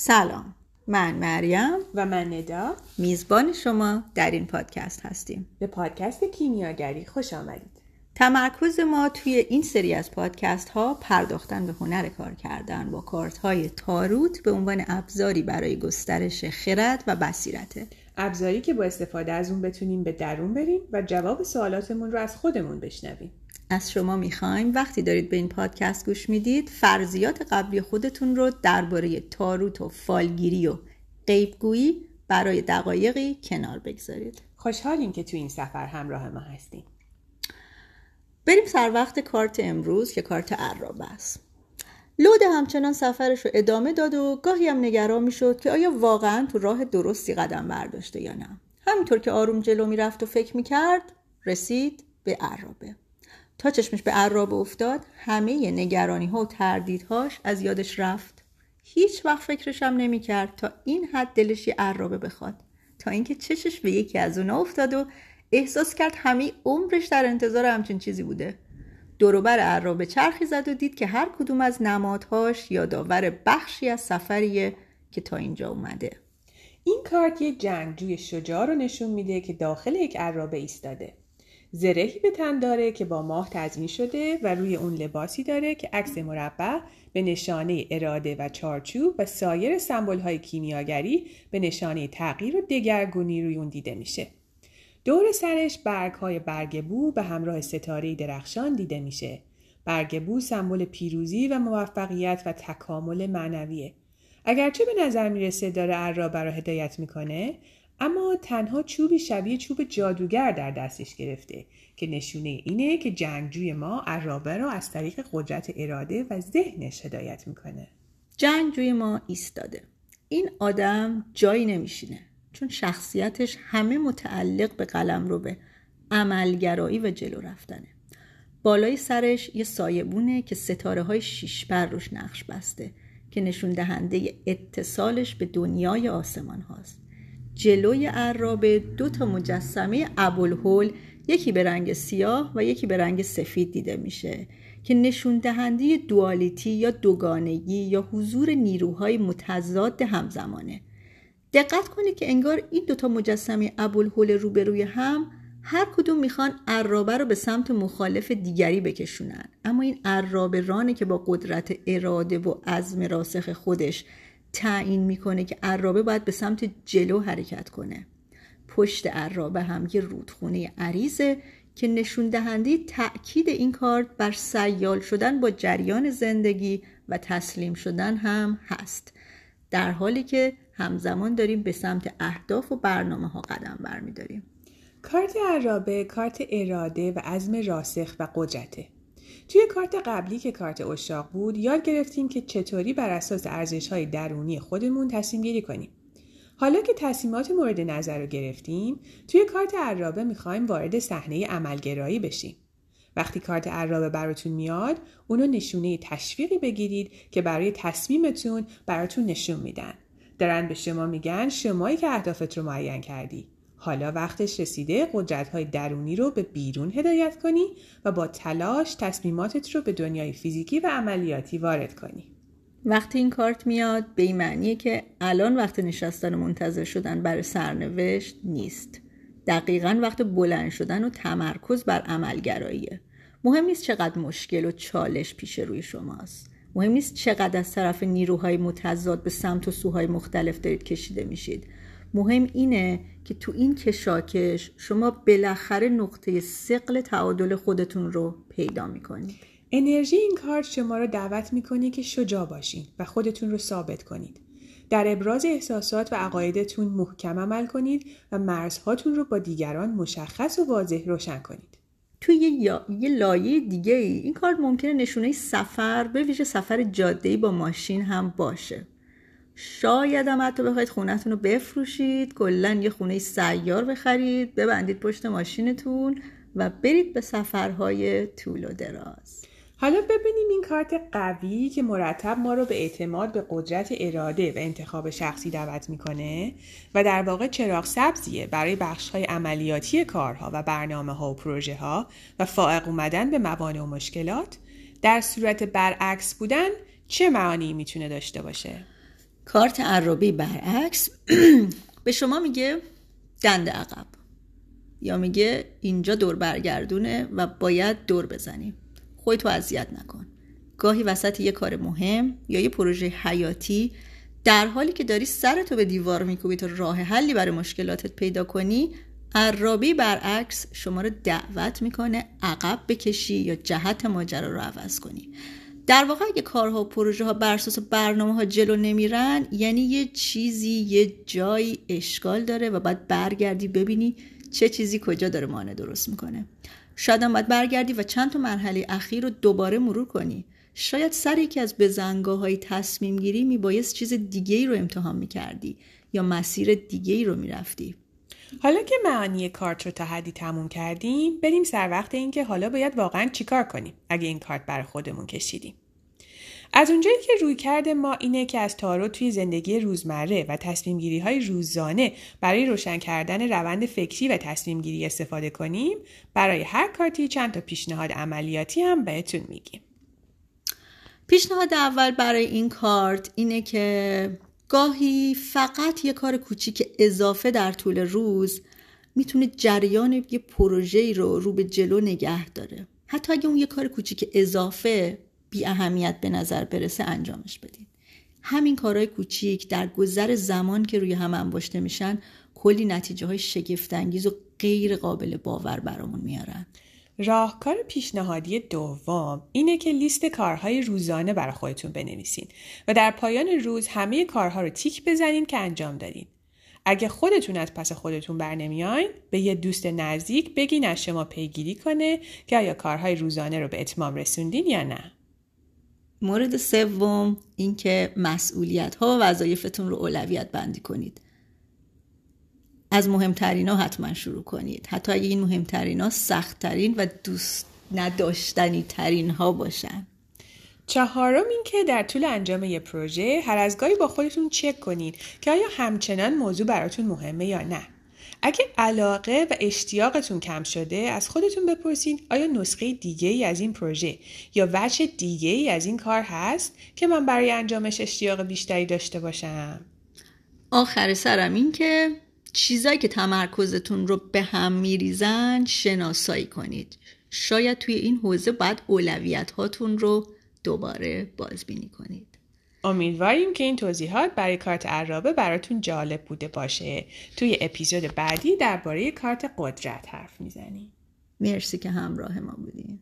سلام. من مریم. و من ندا. میزبان شما در این پادکست هستیم. به پادکست کیمیاگری خوش آمدید. تمرکز ما توی این سری از پادکست ها پرداختن به هنر کار کردن با کارت های تاروت به عنوان ابزاری برای گسترش خرد و بصیرته. ابزاری که با استفاده از اون بتونیم به درون بریم و جواب سوالاتمون رو از خودمون بشنویم. از شما می‌خوایم. وقتی دارید به این پادکست گوش می‌دید فرضیات قبلی خودتون رو درباره تاروت و فالگیری و غیبگویی برای دقایقی کنار بگذارید. خوشحالیم که تو این سفر همراه ما هستیم. بریم سر وقت کارت امروز که کارت عرابه است. لود همچنان سفرش رو ادامه داد و گاهی هم نگران می‌شد که آیا واقعا تو راه درستی قدم برداشته یا نه. همینطور که آروم جلو می‌رفت و فکر می‌کرد رسید به عرابه. تا چشمش به عرابه افتاد همه نگرانی ها و تردیدهاش از یادش رفت. هیچ وقت فکرش هم نمی‌کرد تا این حد دلش یه عرابه بخواد. تا اینکه چشش به یکی از اونا افتاد و احساس کرد همه عمرش در انتظار همچین چیزی بوده. دوروبر عرابه چرخی زد و دید که هر کدوم از نمادهاش یادآور بخشی از سفریه که تا اینجا اومده. این کارت یه جنگجوی شجاع رو نشون میده که داخل یک عرابه ایستاده. زرهی به تن داره که با ماه تزمین شده و روی اون لباسی داره که عکس مربع به نشانه اراده و چارچوب و سایر سمبل های کیمیاگری به نشانه تغییر و دگرگونی روی اون دیده میشه. دور سرش برگ های برگ بو به همراه ستاره درخشان دیده میشه. برگ بو سمبل پیروزی و موفقیت و تکامل معنویه. اگرچه به نظر می‌رسه داره عرابه را هدایت می‌کنه اما تنها چوبی شبیه چوب جادوگر در دستش گرفته که نشونه اینه که جنگجوی ما عرابه را از طریق قدرت اراده و ذهنش هدایت می‌کنه. جنگجوی ما ایستاده. این آدم جایی نمیشینه چون شخصیتش همه متعلق به قلم رو به عملگرایی و جلو رفتنه. بالای سرش یه سایبونه که ستاره های شیشبر روش نقش بسته که نشون دهنده اتصالش به دنیای آسمان هاست. جلوی عرابه دو تا مجسمه ابوالهول یکی به رنگ سیاه و یکی به رنگ سفید دیده میشه که نشون دهنده دوالیتی یا دوگانگی یا حضور نیروهای متضاد همزمانه. دقت کنید که انگار این دوتا مجسمه ابوالهول روبروی هم هر کدوم می‌خوان عرابه رو به سمت مخالف دیگری بکشونن. اما این عرابه رانه که با قدرت اراده و عزم راسخ خودش تعیین می‌کنه که عرابه باید به سمت جلو حرکت کنه. پشت عرابه هم یه رودخونه عریضه که نشون دهنده تأکید این کارت بر سیال شدن با جریان زندگی و تسلیم شدن هم هست. در حالی که همزمان داریم به سمت اهداف و برنامه ها قدم برمیداریم. کارت عرابه کارت اراده و عزم راسخ و قدرته. توی کارت قبلی که کارت اشاق بود یاد گرفتیم که چطوری بر اساس ارزش های درونی خودمون تصمیم گیری کنیم. حالا که تصمیمات مورد نظر رو گرفتیم توی کارت عرابه می‌خوایم وارد صحنه عملگرایی بشیم. وقتی کارت عرابه براتون میاد اونو نشونه تشویقی بگیرید که برای تصمیمتون براتون نشون میدن. دارن به شما میگن شمایی که اهدافت رو معین کردی. حالا وقتش رسیده قدرت های درونی رو به بیرون هدایت کنی و با تلاش تصمیماتت رو به دنیای فیزیکی و عملیاتی وارد کنی. وقتی این کارت میاد به این معنیه که الان وقت نشستن و منتظر شدن برای سرنوشت نیست. دقیقا وقت بلند شدن و تمرکز بر عملگراییه. مهم نیست چقدر مشکل و چالش پیش روی شماست. مهم نیست چقدر از طرف نیروهای متضاد به سمت و سوهای مختلف دارید کشیده میشید. مهم اینه که تو این کشاکش شما بالاخره نقطه سقل تعادل خودتون رو پیدا می‌کنید انرژی این کارت شما رو دعوت می‌کنه که شجاع باشین و خودتون رو ثابت کنید. در ابراز احساسات و عقایدتون محکم عمل کنید و مرزهاتون رو با دیگران مشخص و واضح روشن کنید. توی یه, یه لایه دیگه ای این کارت ممکنه نشونه سفر به ویژه سفر جاده با ماشین هم باشه. شاید هم حتی بخواید خونهتون رو بفروشید کلا یه خونه سیار بخرید ببندید پشت ماشینتون و برید به سفرهای طول و دراز حالا ببینیم این کارت قوی که مرتب ما رو به اعتماد به قدرت اراده و انتخاب شخصی دعوت می‌کنه و در واقع چراغ سبزیه برای بخش های عملیاتی کارها و برنامه ها و پروژه ها و فائق اومدن به موانع و مشکلات در صورت برعکس بودن چه معانی می‌تونه داشته باشه؟ کارت عرابه برعکس به شما میگه دنده عقب. یا میگه اینجا دور برگردونه و باید دور بزنی. خودتو اذیت نکن. گاهی وسط یه کار مهم یا یه پروژه حیاتی در حالی که داری سرتو به دیوار میکوبی تا راه حلی برای مشکلاتت پیدا کنی عرابی برعکس شما رو دعوت می‌کنه عقب بکشی یا جهت ماجرا رو عوض کنی. در واقع اگه کارها و پروژه ها بر اساس برنامه ها جلو نمیرن یعنی یه چیزی یه جایی اشکال داره و باید برگردی ببینی چه چیزی کجا داره مانع درست می‌کنه. شاید هم باید برگردی و چند تا مرحله اخیر رو دوباره مرور کنی. شاید سر یکی از بزنگاه های تصمیم گیری میبایست چیز دیگه ای رو امتحان می‌کردی یا مسیر دیگه ای رو می‌رفتی. حالا که معانی کارت رو تا حدی تموم کردیم بریم سر وقت اینکه حالا باید واقعا چیکار کنیم اگه این کارت برای خودمون کشیدیم. از اونجایی که روی کرده ما اینه که از تارو توی زندگی روزمره و تصمیم گیری های روزانه برای روشن کردن روند فکری و تصمیم گیری استفاده کنیم برای هر کارتی چند تا پیشنهاد عملیاتی هم بهتون میگیم. پیشنهاد اول برای این کارت اینه که گاهی فقط یه کار کوچیک اضافه در طول روز می‌تونه جریان یه پروژه رو رو به جلو نگه داره. حتی اگه اون یه کار کوچیک اضافه بی اهمیت به نظر برسه انجامش بدین همین کارهای کوچیک در گذر زمان که روی هم انباشته میشن کلی نتیجه های شگفتانگیز و غیر قابل باور برامون میارن. راهکار پیشنهادی دوم اینه که لیست کارهای روزانه برای خودتون بنویسین و در پایان روز همه کارها رو تیک بزنین که انجام دادین. اگه خودتون از پس خودتون بر نمیاین به یه دوست نزدیک بگین از شما پیگیری کنه که آیا کارهای روزانه رو به اتمام رسوندین یا نه. مورد سوم اینکه مسئولیت ها و وظایفتون رو اولویت بندی کنید. از مهمترین ها حتما شروع کنید. حتی اگه این مهمترین ها سختترین و دوست نداشتنی ترین ها باشن. چهارم این که در طول انجام یه پروژه هر از گاهی با خودتون چک کنید که آیا همچنان موضوع براتون مهمه یا نه. اگه علاقه و اشتیاقتون کم شده از خودتون بپرسید آیا نسخه دیگه ای از این پروژه یا وجه دیگه ای از این کار هست که من برای انجامش اشتیاق بیشتری داشته باشم؟ آخر سرم این که چیزایی که تمرکزتون رو به هم میریزن شناسایی کنید. شاید توی این حوزه باید اولویت هاتون رو دوباره بازبینی کنید. امیدواریم که این توضیحات برای کارت عرابه براتون جالب بوده باشه. توی اپیزود بعدی درباره کارت قدرت حرف می‌زنیم. مرسی که همراه ما بودین.